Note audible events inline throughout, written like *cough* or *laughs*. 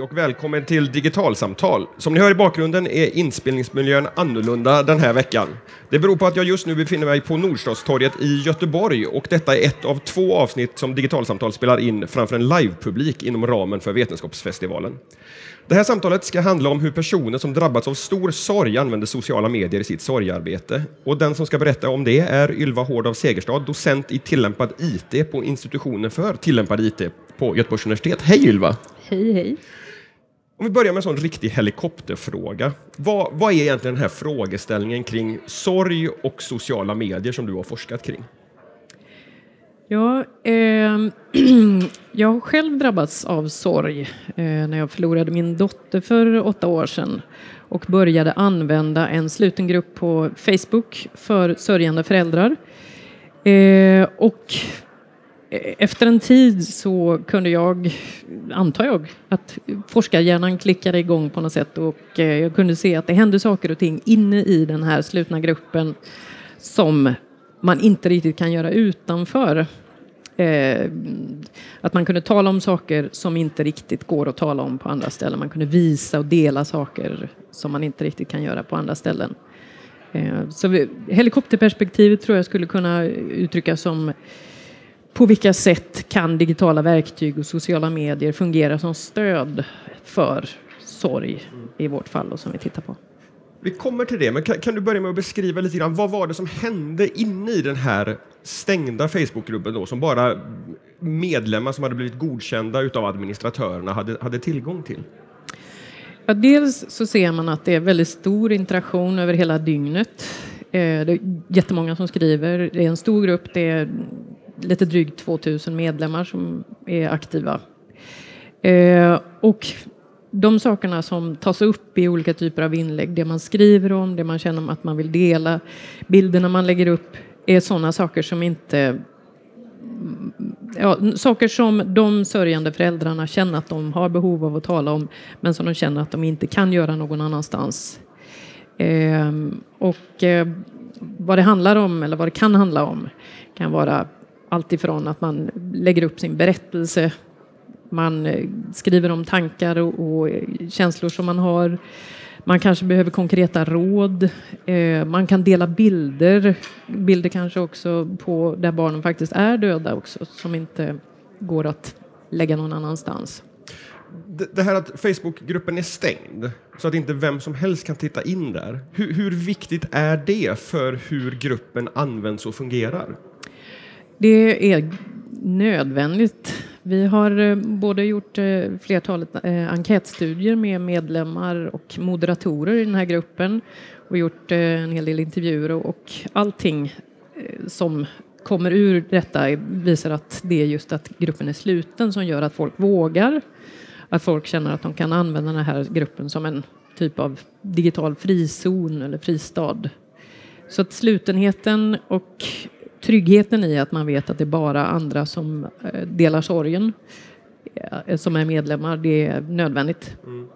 Hej och välkommen till Digitalsamtal. Som ni hör i bakgrunden är inspelningsmiljön annorlunda den här veckan. Det beror på att jag just nu befinner mig på Nordstadstorget i Göteborg och detta är ett av två avsnitt som Digitalsamtal spelar in framför en livepublik inom ramen för Vetenskapsfestivalen. Det här samtalet ska handla om hur personer som drabbats av stor sorg använder sociala medier i sitt sorgarbete. Och den som ska berätta om det är Ylva Hård av Segerstad, docent i tillämpad IT på institutionen för tillämpad IT på Göteborgs universitet. Hej Ylva! Hej, hej. Om vi börjar med en sån riktig helikopterfråga. Vad, vad är egentligen den här frågeställningen kring sorg och sociala medier som du har forskat kring? Ja, eh, *clears throat* jag har själv drabbats av sorg eh, när jag förlorade min dotter för åtta år sedan och började använda en sluten grupp på Facebook för sörjande föräldrar. Eh, och efter en tid så kunde jag, antar jag, att forskarhjärnan klickade igång på något sätt och eh, jag kunde se att det hände saker och ting inne i den här slutna gruppen som man inte riktigt kan göra utanför. Eh, att man kunde tala om saker som inte riktigt går att tala om på andra ställen. Man kunde visa och dela saker som man inte riktigt kan göra på andra ställen. Eh, så helikopterperspektivet tror jag skulle kunna uttryckas som på vilka sätt kan digitala verktyg och sociala medier fungera som stöd för sorg i vårt fall och som vi tittar på? Vi kommer till det, men kan, kan, du börja med att beskriva lite grann vad var det som hände inne i den här stängda Facebookgruppen då som bara medlemmar som hade blivit godkända utav administratörerna hade, hade tillgång till? Ja, dels så ser man att det är väldigt stor interaktion över hela dygnet. Eh, det är jättemånga som skriver. Det är en stor grupp. Det är lite drygt 2000 medlemmar som är aktiva. Eh, och de sakerna som tas upp i olika typer av inlägg, det man skriver om, det man känner att man vill dela, bilderna man lägger upp, är sådana saker som inte Ja, saker som de sörjande föräldrarna känner att de har behov av att tala om men som de känner att de inte kan göra någon annanstans. Eh, och eh, vad det handlar om, eller vad det kan handla om, kan vara allt ifrån att man lägger upp sin berättelse man eh, skriver om tankar och, och, eh, känslor som man har. Man kanske behöver konkreta råd. Eh, man kan dela bilder. Bilder kanske också på där barnen faktiskt är döda också, som inte går att lägga någon annanstans. Det här att Facebookgruppen är stängd, så att inte vem som helst kan titta in där. Hur, hur viktigt är det för hur gruppen används och fungerar? Det är nödvändigt. Vi har eh, både gjort eh, flertalet eh, enkätstudier med medlemmar och moderatorer i den här gruppen och gjort en hel del intervjuer och allting som kommer ur detta visar att det är just att gruppen är sluten som gör att folk vågar. Att folk känner att de kan använda den här gruppen som en typ av digital frizon eller fristad. Så att slutenheten och tryggheten i att man vet att det är bara andra som eh, delar sorgen eh, som är medlemmar, det är nödvändigt. Mm.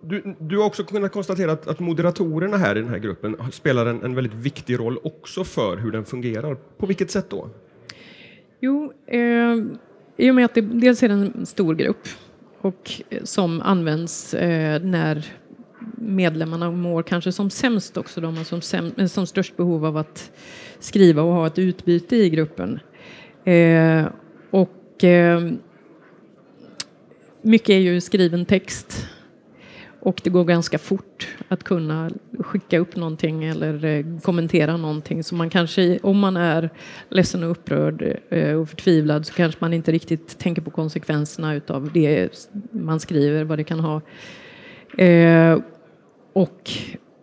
Du, du, har också kunnat konstatera att, att, moderatorerna här i den här gruppen spelar en, en, väldigt viktig roll också för hur den fungerar. På vilket sätt då? Jo, eh, i och med att det dels är en stor grupp och eh, som används eh, när medlemmarna mår kanske som sämst också, de har som, sämst, eh, som störst behov av att skriva och ha ett utbyte i gruppen. Eh, och eh, mycket är ju skriven text och det går ganska fort att kunna skicka upp någonting eller eh, kommentera någonting. Så man kanske, om man är ledsen och upprörd eh, och förtvivlad så kanske man inte riktigt tänker på konsekvenserna utav det man skriver, vad det kan ha. Och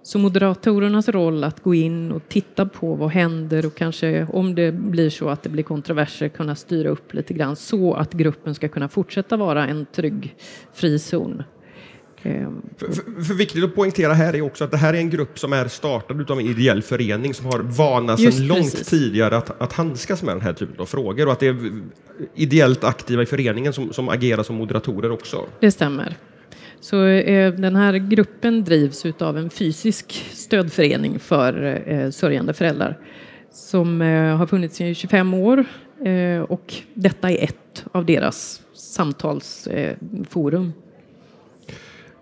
så moderatorernas roll att gå in och titta på vad händer och kanske om det blir så att det blir kontroverser kunna styra upp lite grann så att gruppen ska kunna fortsätta vara en trygg frizon. Ehm, för, för, för, viktigt att poängtera här är också att det här är en grupp som är startad av en ideell förening som har vana sedan långt precis. tidigare att, att handskas med den här typen av frågor och att det är ideellt aktiva i föreningen som, som agerar som moderatorer också. Det stämmer. Så eh, den här gruppen drivs av en fysisk stödförening för eh, sörjande föräldrar som eh, har funnits i 25 år och detta är ett av deras samtalsforum.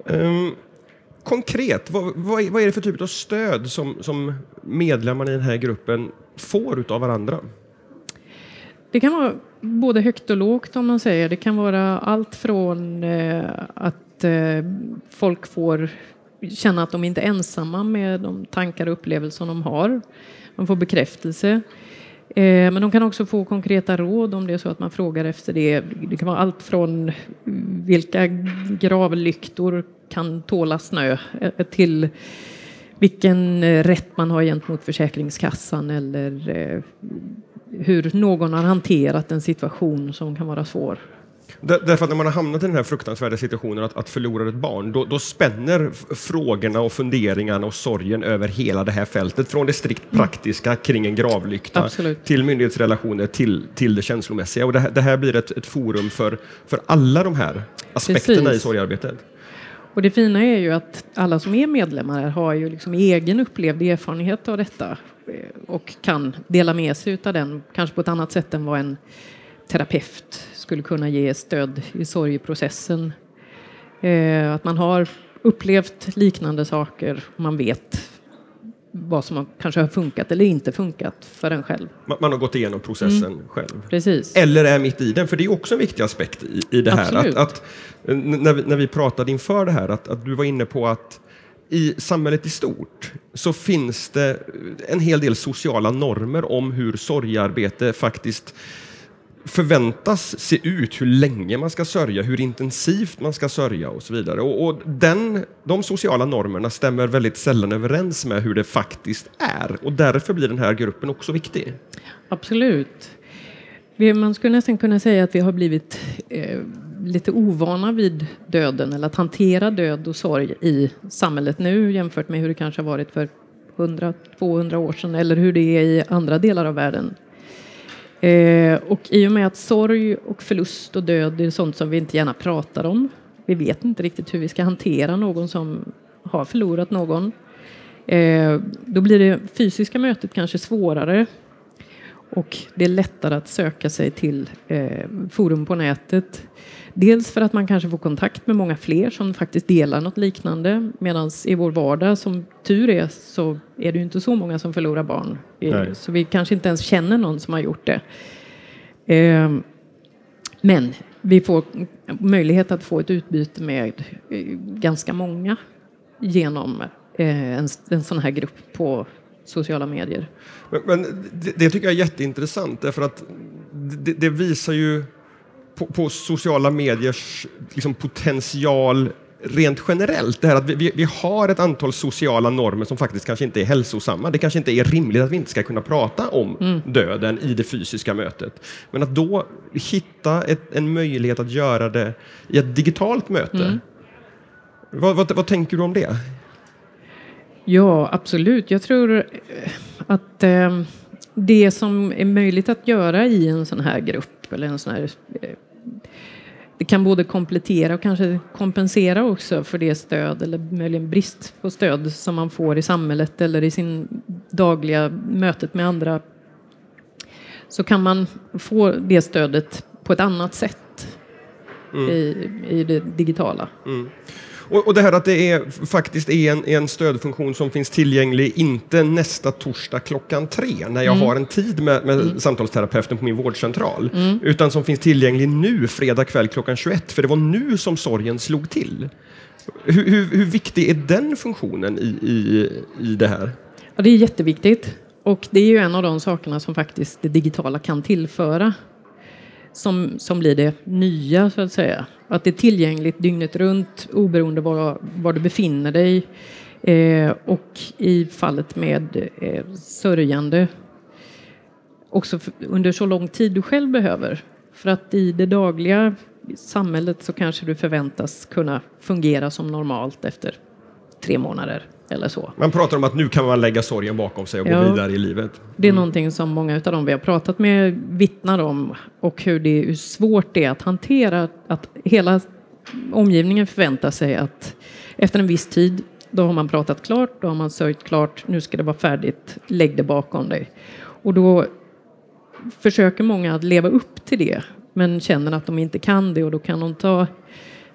Um, konkret, vad, vad, vad, är det för typ av stöd som, som medlemmarna i den här gruppen får utav varandra? Det kan vara både högt och lågt om man säger. Det kan vara allt från eh, att eh, folk får känna att de inte är ensamma med de tankar och upplevelser de har. De får bekräftelse. Eh, men de kan också få konkreta råd om det är så att man frågar efter det. Det kan vara allt från vilka gravlyktor kan tåla snö eh, till vilken rätt man har gentemot Försäkringskassan eller hur någon har hanterat en situation som kan vara svår. Därför att när man har hamnat i den här fruktansvärda situationen att, att förlora ett barn, då, då spänner frågorna och funderingarna och sorgen över hela det här fältet. Från det strikt mm. praktiska kring en gravlykta Absolut. till myndighetsrelationer till, till det känslomässiga. Och det, det här blir ett, ett, forum för, för alla de här aspekterna Precis. i sorgarbetet. Och det fina är ju att alla som är medlemmar har ju liksom egen upplevd erfarenhet av detta eh, och kan dela med sig av den, kanske på ett annat sätt än vad en terapeut skulle kunna ge stöd i sorgeprocessen. Eh, att man har upplevt liknande saker, man vet vad som kanske har funkat eller inte funkat för en själv. Man, har gått igenom processen mm. själv. Precis. Eller är mitt i den, för det är också en viktig aspekt i, i det här. Att, att, när, vi, när vi pratade inför det här, att, att du var inne på att i samhället i stort så finns det en hel del sociala normer om hur sorgarbete faktiskt förväntas se ut, hur länge man ska sörja, hur intensivt man ska sörja och så vidare. Och, och den, de sociala normerna stämmer väldigt sällan överens med hur det faktiskt är och därför blir den här gruppen också viktig. Absolut. Man skulle nästan kunna säga att vi har blivit eh, lite ovana vid döden eller att hantera död och sorg i samhället nu jämfört med hur det kanske har varit för 100-200 år sedan eller hur det är i andra delar av världen. Eh, och i och med att sorg och förlust och död är sånt som vi inte gärna pratar om. Vi vet inte riktigt hur vi ska hantera någon som har förlorat någon. Eh, då blir det fysiska mötet kanske svårare. Och det är lättare att söka sig till eh, forum på nätet. Dels för att man kanske får kontakt med många fler som faktiskt delar något liknande. Medan i vår vardag, som tur är, så är det ju inte så många som förlorar barn. Nej. Så vi kanske inte ens känner någon som har gjort det. Eh, men vi får möjlighet att få ett utbyte med eh, ganska många genom eh, en, en sån här grupp på sociala medier. Men, men det, det, tycker jag är jätteintressant därför att det, det visar ju på, på, sociala mediers liksom, potential rent generellt. Det här att vi, vi, har ett antal sociala normer som faktiskt kanske inte är hälsosamma. Det kanske inte är rimligt att vi inte ska kunna prata om mm. döden i det fysiska mötet. Men att då hitta ett, en möjlighet att göra det i ett digitalt möte. Mm. Vad, vad, vad, tänker du om det? Ja, absolut. Jag tror eh, att eh, det som är möjligt att göra i en sån här grupp eller en sån här eh, det kan både komplettera och kanske kompensera också för det stöd eller möjligen brist på stöd som man får i samhället eller i sin dagliga mötet med andra. Så kan man få det stödet på ett annat sätt mm. i, i det digitala. Mm. Och, och, det här att det är, faktiskt är en, en stödfunktion som finns tillgänglig inte nästa torsdag klockan tre när jag mm. har en tid med, med mm. samtalsterapeuten på min vårdcentral. Mm. Utan som finns tillgänglig nu fredag kväll klockan 21 för det var nu som sorgen slog till. Hur, hur, hur viktig är den funktionen i, i, i det här? Ja, det är jätteviktigt. Och det är ju en av de sakerna som faktiskt det digitala kan tillföra som, som blir det nya, så att säga. Att det är tillgängligt dygnet runt oberoende var, var du befinner dig. Eh, och i fallet med eh, sörjande också för, under så lång tid du själv behöver. För att i det dagliga samhället så kanske du förväntas kunna fungera som normalt efter tre månader eller så. Man pratar om att nu kan man lägga sorgen bakom sig och ja, gå vidare i livet. Mm. Det är mm. någonting som många av dem vi har pratat med vittnar om och hur, det, hur svårt det är att hantera att hela omgivningen förväntar sig att efter en viss tid då har man pratat klart, då har man sörjt klart, nu ska det vara färdigt, lägg det bakom dig. Och då försöker många att leva upp till det men känner att de inte kan det och då kan de ta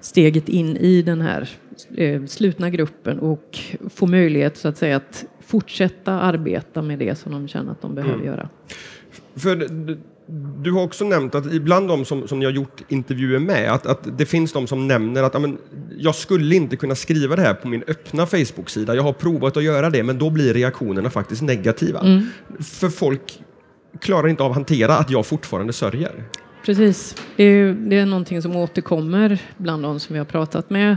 steget in i den här eh, slutna gruppen och få möjlighet så att säga att fortsätta arbeta med det som de känner att de behöver mm. göra. För du har också nämnt att ibland de som, som ni har gjort intervjuer med, att, att det finns de som nämner att amen, jag skulle inte kunna skriva det här på min öppna Facebook-sida. Jag har provat att göra det, men då blir reaktionerna faktiskt negativa. Mm. För folk klarar inte av att hantera att jag fortfarande sörjer. Precis. Det är, det är någonting som återkommer bland de som vi har pratat med.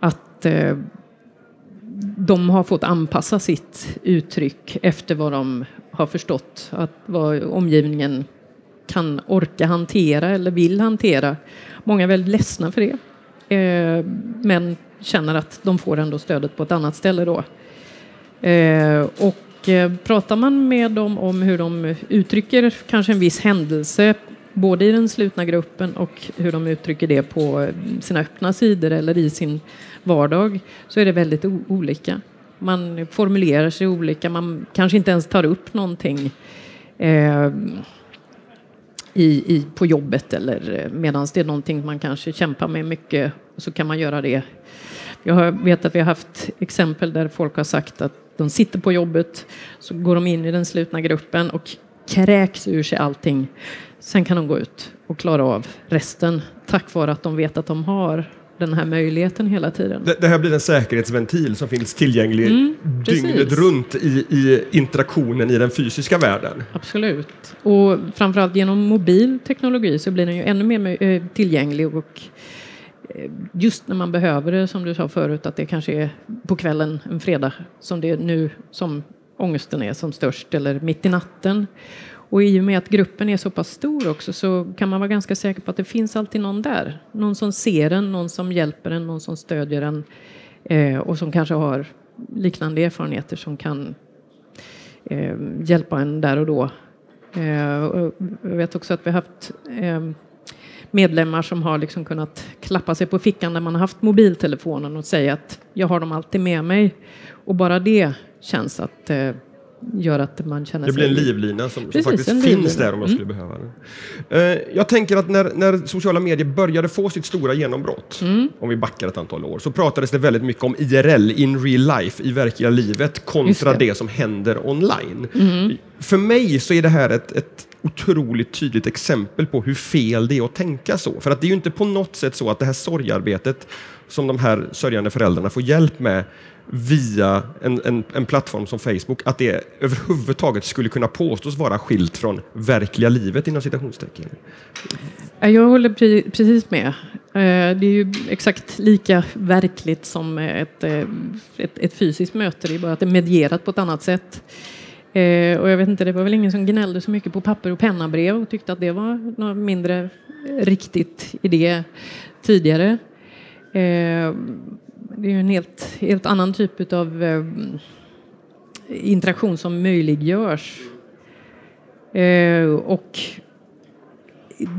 Att eh, de har fått anpassa sitt uttryck efter vad de har förstått att vad omgivningen kan orka hantera eller vill hantera. Många är väldigt ledsna för det. Eh, men känner att de får ändå stödet på ett annat ställe då. Eh, och eh, pratar man med dem om hur de uttrycker kanske en viss händelse både i den slutna gruppen och hur de uttrycker det på sina öppna sidor eller i sin vardag så är det väldigt olika. Man formulerar sig olika, man kanske inte ens tar upp någonting eh, i, i, på jobbet eller eh, medan det är någonting man kanske kämpar med mycket så kan man göra det. Jag vet att vi har haft exempel där folk har sagt att de sitter på jobbet så går de in i den slutna gruppen och kräks ur sig allting. Sen kan de gå ut och klara av resten tack vare att de vet att de har den här möjligheten hela tiden. Det, det här blir en säkerhetsventil som finns tillgänglig mm, dygnet runt i, i, interaktionen i den fysiska världen. Absolut. Och framförallt genom mobil teknologi så blir den ju ännu mer eh, tillgänglig och eh, just när man behöver det, som du sa förut, att det kanske är på kvällen en fredag som det är nu som ångesten är som störst eller mitt i natten. Och i och med att gruppen är så pass stor också så kan man vara ganska säker på att det finns alltid någon där. Någon som ser en, någon som hjälper en, någon som stödjer en eh, och som kanske har liknande erfarenheter som kan eh, hjälpa en där och då. Eh, och jag vet också att vi har haft eh, medlemmar som har liksom kunnat klappa sig på fickan när man har haft mobiltelefonen och säga att jag har dem alltid med mig. Och bara det känns att eh, gör att man känner sig... Det blir en livlina som, Precis, som faktiskt finns där om man skulle mm. behöva den. Uh, jag tänker att när, när sociala medier började få sitt stora genombrott, mm. om vi backar ett antal år, så pratades det väldigt mycket om IRL, in real life, i verkliga livet, kontra det. det. som händer online. Mm. För mig så är det här ett, ett otroligt tydligt exempel på hur fel det är att tänka så. För att det är ju inte på något sätt så att det här sorgarbetet som de här sörjande föräldrarna får hjälp med via en, en, en, plattform som Facebook, att det överhuvudtaget skulle kunna påstås vara skilt från verkliga livet inom citationstecken? Jag håller precis med. Eh, det är ju exakt lika verkligt som ett, eh, ett, ett fysiskt möte, det är bara att det är medierat på ett annat sätt. Eh, och jag vet inte, det var väl ingen som gnällde så mycket på papper och pennabrev och tyckte att det var något mindre riktigt i det tidigare eh, det är en helt, helt annan typ av eh, interaktion som möjliggörs. Eh, och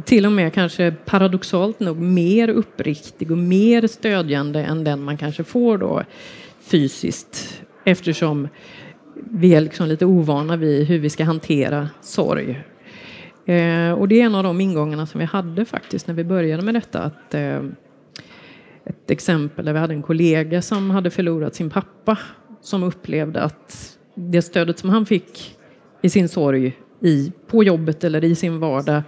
till och med kanske paradoxalt nog mer uppriktig och mer stödjande än den man kanske får då fysiskt eftersom vi är liksom lite ovana vid hur vi ska hantera sorg. Eh, och det är en av de ingångarna som vi hade faktiskt när vi började med detta. Att, eh, ett exempel där vi hade en kollega som hade förlorat sin pappa som upplevde att det stödet som han fick i sin sorg i, på jobbet eller i sin vardag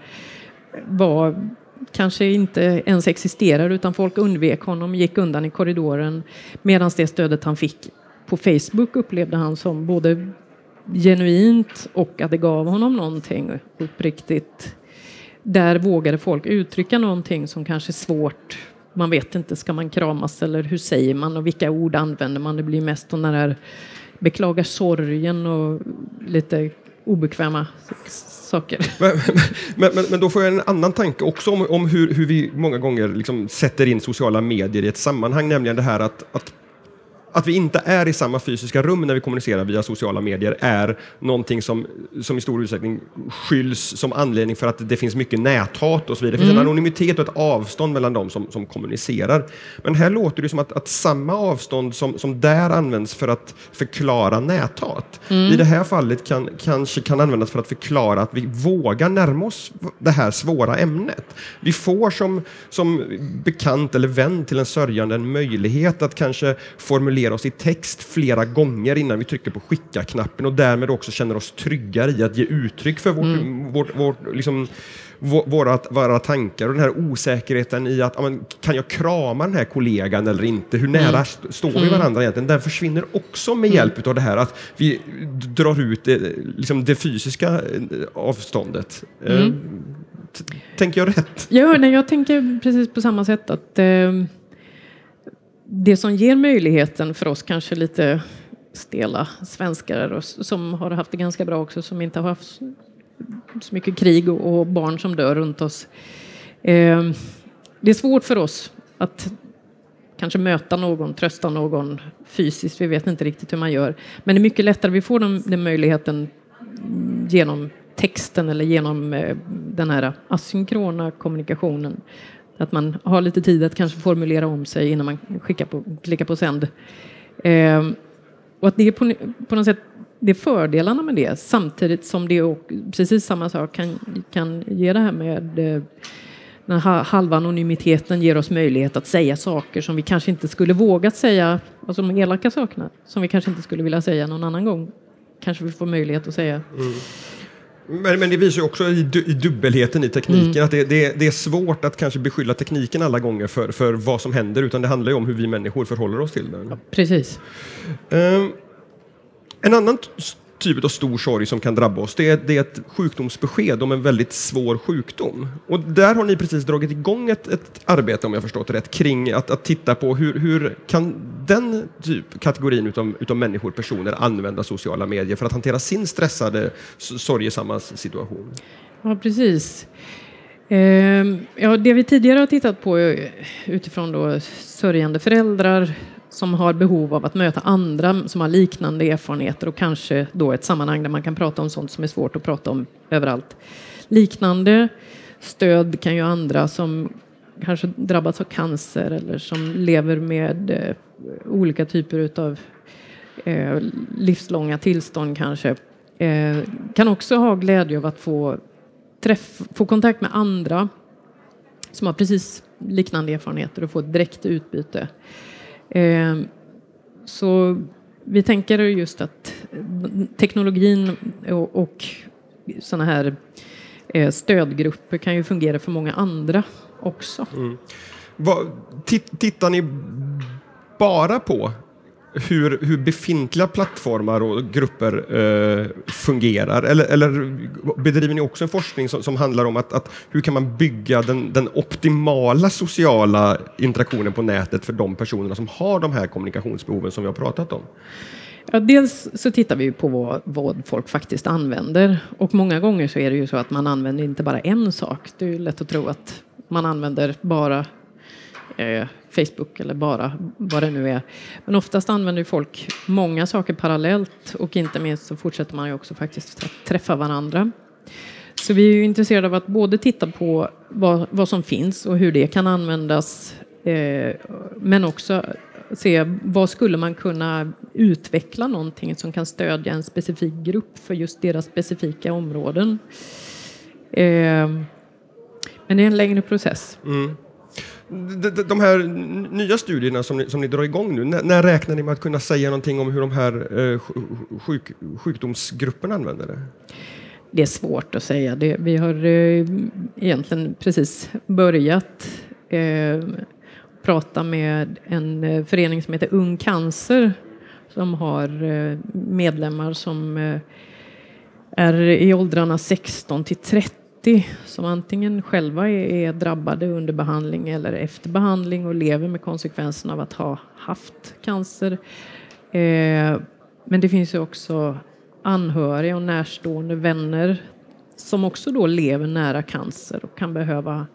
var kanske inte ens existerar utan folk undvek honom, gick undan i korridoren medan det stödet han fick på Facebook upplevde han som både genuint och att det gav honom någonting uppriktigt. Där vågade folk uttrycka någonting som kanske är svårt man vet inte, ska man kramas eller hur säger man och vilka ord använder man? Det blir mest de där beklagar sorgen och lite obekväma saker. *laughs* Men, men, men, men, då får jag en annan tanke också om, om hur, hur vi många gånger liksom sätter in sociala medier i ett sammanhang, nämligen det här att, att att vi inte är i samma fysiska rum när vi kommunicerar via sociala medier är någonting som, som i stor utsträckning skylls som anledning för att det finns mycket näthat och så vidare. Det finns en anonymitet och ett avstånd mellan dem som, som kommunicerar. Men här låter det som att, att samma avstånd som, som där används för att förklara näthat, i det här fallet kan, kanske kan användas för att förklara att vi vågar närma oss det här svåra ämnet. Vi får som, som bekant eller vän till en sörjande en möjlighet att kanske formulera oss i text flera gånger innan vi trycker på skicka-knappen och därmed också känner oss tryggare i att ge uttryck för vårt, vårt, vårt, liksom, vå- våra, våra tankar och den här osäkerheten i att kan jag krama den här kollegan eller inte? Hur nära st- står vi varandra egentligen? Den försvinner också med hjälp av det här att vi drar ut det, liksom det fysiska eh, avståndet. Eh, t- Tänker jag rätt? Ja, nej, jag tänker precis på samma sätt att eh, det som ger möjligheten för oss kanske lite stela svenskar som har haft det ganska bra också, som inte har haft så- mycket krig och, barn som dör runt oss. Ehm, det är svårt för oss att kanske möta någon, trösta någon fysiskt. Vi vet inte riktigt hur man gör. Men det är mycket lättare. Vi får den, den möjligheten genom texten eller genom eh, den här asynkrona kommunikationen. Att man har lite tid att kanske formulera om sig innan man skickar på, klickar på sänd. Eh, och att det är på, på något sätt det är fördelarna med det samtidigt som det och precis samma sak kan, kan ge det här med eh, den här halva anonymiteten ger oss möjlighet att säga saker som vi kanske inte skulle vågat säga, alltså de elaka sakerna, som vi kanske inte skulle vilja säga någon annan gång. Kanske vi får möjlighet att säga. Mm. Men, men det visar ju också i, du, i dubbelheten i tekniken att det, det, det är svårt att kanske beskylla tekniken alla gånger för, för vad som händer utan det handlar ju om hur vi människor förhåller oss till den. Precis. Ehm, en annan typ av stor sorg som kan drabba oss det är, det är ett sjukdomsbesked om en väldigt svår sjukdom. Och där har ni precis dragit igång ett, ett arbete, om jag förstått rätt, kring att, att titta på hur, hur kan den typ, kategorin utav, utav människor, personer, använda sociala medier för att hantera sin stressade, sorgesamma situation? Ja, precis. Ehm, ja, det vi tidigare har tittat på utifrån då sörjande föräldrar som har behov av att möta andra som har liknande erfarenheter och kanske då ett sammanhang där man kan prata om sånt som är svårt att prata om överallt. Liknande stöd kan ju andra som kanske drabbats av cancer eller som lever med eh, olika typer av eh, livslånga tillstånd kanske eh, kan också ha glädje av att få, träff, få kontakt med andra som har precis liknande erfarenheter och få ett direkt utbyte. Eh, så vi tänker just att teknologin och, och sådana här eh, stödgrupper kan ju fungera för många andra också. Vad, tit, tittar ni bara på hur, hur befintliga plattformar och grupper eh, fungerar? Eller, eller bedriver ni också en forskning som, som handlar om att, att hur kan man bygga den, den optimala sociala interaktionen på nätet för de personerna som har de här kommunikationsbehoven som vi har pratat om? Ja, dels så tittar vi på vad, vad folk faktiskt använder och många gånger så är det ju så att man använder inte bara en sak. Det är ju lätt att tro att man använder bara eh, Facebook eller bara vad det nu är. Men oftast använder folk många saker parallellt och inte minst så fortsätter man ju också faktiskt att träffa varandra. Så vi är ju intresserade av att både titta på vad, vad som finns och hur det kan användas eh, men också se vad skulle man kunna utveckla någonting som kan stödja en specifik grupp för just deras specifika områden. Eh, men det är en längre process. De, de- de här nya studierna som ni, som ni drar igång nu, när, när räknar ni med att kunna säga någonting om hur de här eh, sj- sjuk, sjukdomsgrupperna använder det? Det är svårt att säga. Det, vi har eh, egentligen precis börjat eh, prata med en eh, förening som heter Ung Cancer som har eh, medlemmar som eh, är i åldrarna 16 till 30 som antingen själva är, drabbade under behandling eller efter behandling och lever med konsekvenserna av att ha haft cancer. Eh, men det finns ju också anhöriga och närstående vänner som också då lever nära cancer och kan behöva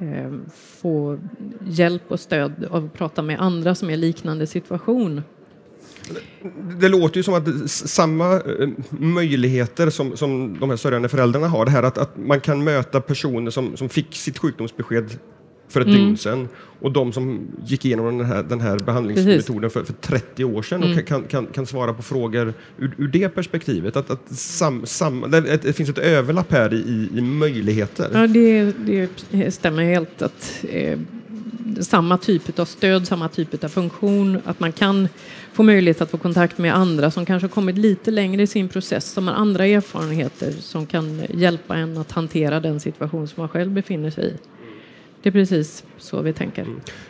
eh, få hjälp och stöd av att prata med andra som är i liknande situation. Det låter ju som att samma eh, möjligheter som, som de här sörjande föräldrarna har, det här att, att man kan möta personer som, som fick sitt sjukdomsbesked för ett Mm. dygn sedan och de som gick igenom den här, den här behandlingsmetoden för, för 30 år sedan Mm. och kan, kan, kan svara på frågor ur, ur det perspektivet. Att, att sam, sam, det, det finns ett överlapp här i, i möjligheter. Ja, det, det stämmer helt att eh, samma typ av stöd, samma typ av funktion, att man kan få möjlighet att få kontakt med andra som kanske kommit lite längre i sin process, som har andra erfarenheter som kan hjälpa en att hantera den situation som man själv befinner sig i. Det är precis så vi tänker.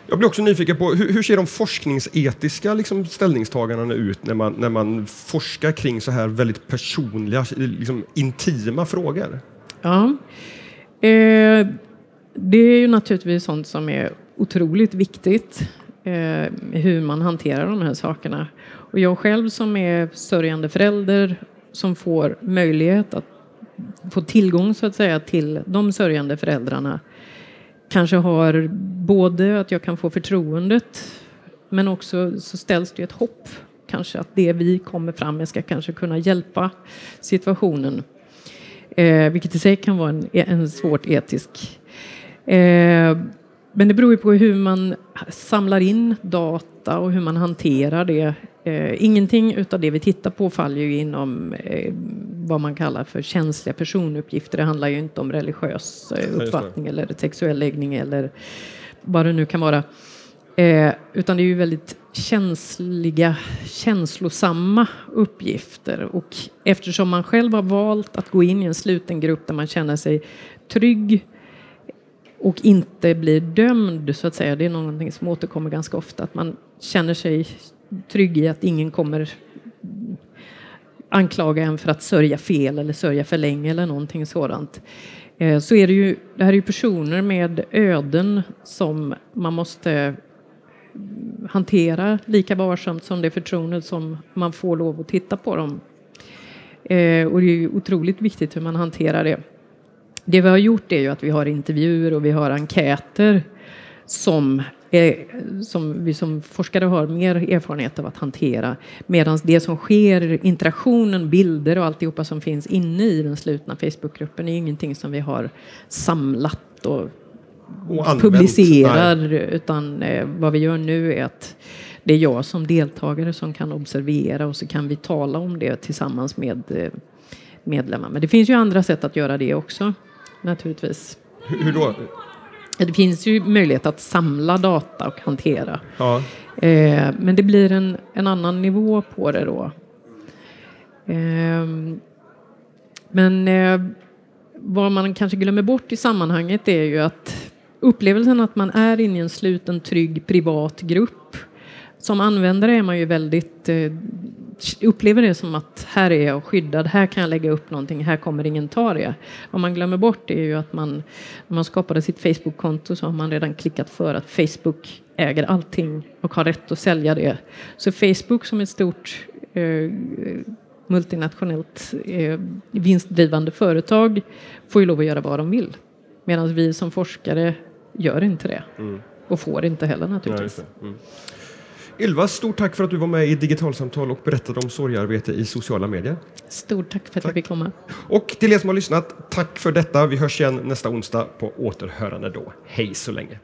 Jag blir också nyfiken på hur, hur ser de forskningsetiska liksom, ställningstagandena ut när man, när man forskar kring så här väldigt personliga, liksom, intima frågor? Ja. Eh, det är ju naturligtvis sånt som är otroligt viktigt. Eh, hur man hanterar de här sakerna. Och jag själv som är sörjande förälder som får möjlighet att få tillgång så att säga till de sörjande föräldrarna kanske har både att jag kan få förtroendet men också så ställs det ett hopp kanske att det vi kommer fram med ska kanske kunna hjälpa situationen. Eh, vilket i sig kan vara en, en svårt etisk. Eh, men det beror ju på hur man samlar in data och hur man hanterar det. Eh, ingenting utav det vi tittar på faller ju inom eh, vad man kallar för känsliga personuppgifter. Det handlar ju inte om religiös eh, uppfattning eller sexuell läggning eller vad det nu kan vara. Eh, utan det är ju väldigt känsliga, känslosamma uppgifter. Och eftersom man själv har valt att gå in i en sluten grupp där man känner sig trygg och inte blir dömd, så att säga. Det är någonting som återkommer ganska ofta, att man känner sig trygg i att ingen kommer anklaga en för att sörja fel eller sörja för länge eller någonting sådant. Eh, så är det ju, det här är ju personer med öden som man måste hantera lika varsamt som det förtroendet som man får lov att titta på dem. Eh, och det är ju otroligt viktigt hur man hanterar det. Det vi har gjort är ju att vi har intervjuer och vi har enkäter som, eh, som vi som forskare har mer erfarenhet av att hantera. Medan det som sker, interaktionen, bilder och alltihopa som finns inne i den slutna Facebookgruppen är ingenting som vi har samlat och Och publicerar. Nej. Utan eh, vad vi gör nu är att det är jag som deltagare som kan observera och så kan vi tala om det tillsammans med eh, medlemmar. Men det finns ju andra sätt att göra det också naturligtvis. Hur, hur då? Det finns ju möjlighet att samla data och hantera. Ja. Eh, men det blir en, en annan nivå på det då. Ehm, men eh, vad man kanske glömmer bort i sammanhanget är ju att upplevelsen att man är inne i en sluten, trygg, privat grupp. Som användare är man ju väldigt, eh, upplever det som att här är jag skyddad, här kan jag lägga upp någonting, här kommer ingen ta det. Vad man glömmer bort är ju att man, när man skapade sitt Facebook-konto så har man redan klickat för att Facebook äger allting och har rätt att sälja det. Så Facebook som ett stort eh, multinationellt eh, vinstdrivande företag får ju lov att göra vad de vill. Medan vi som forskare gör inte det. Och får inte heller Ja, naturligtvis. Mm. Ylva, stort tack för att du var med i Digitalsamtal och berättade om sorgarbete i sociala medier. Stort tack för att jag fick komma. Och till er som har lyssnat, tack för detta. Vi hörs igen nästa onsdag på återhörande då. Hej så länge!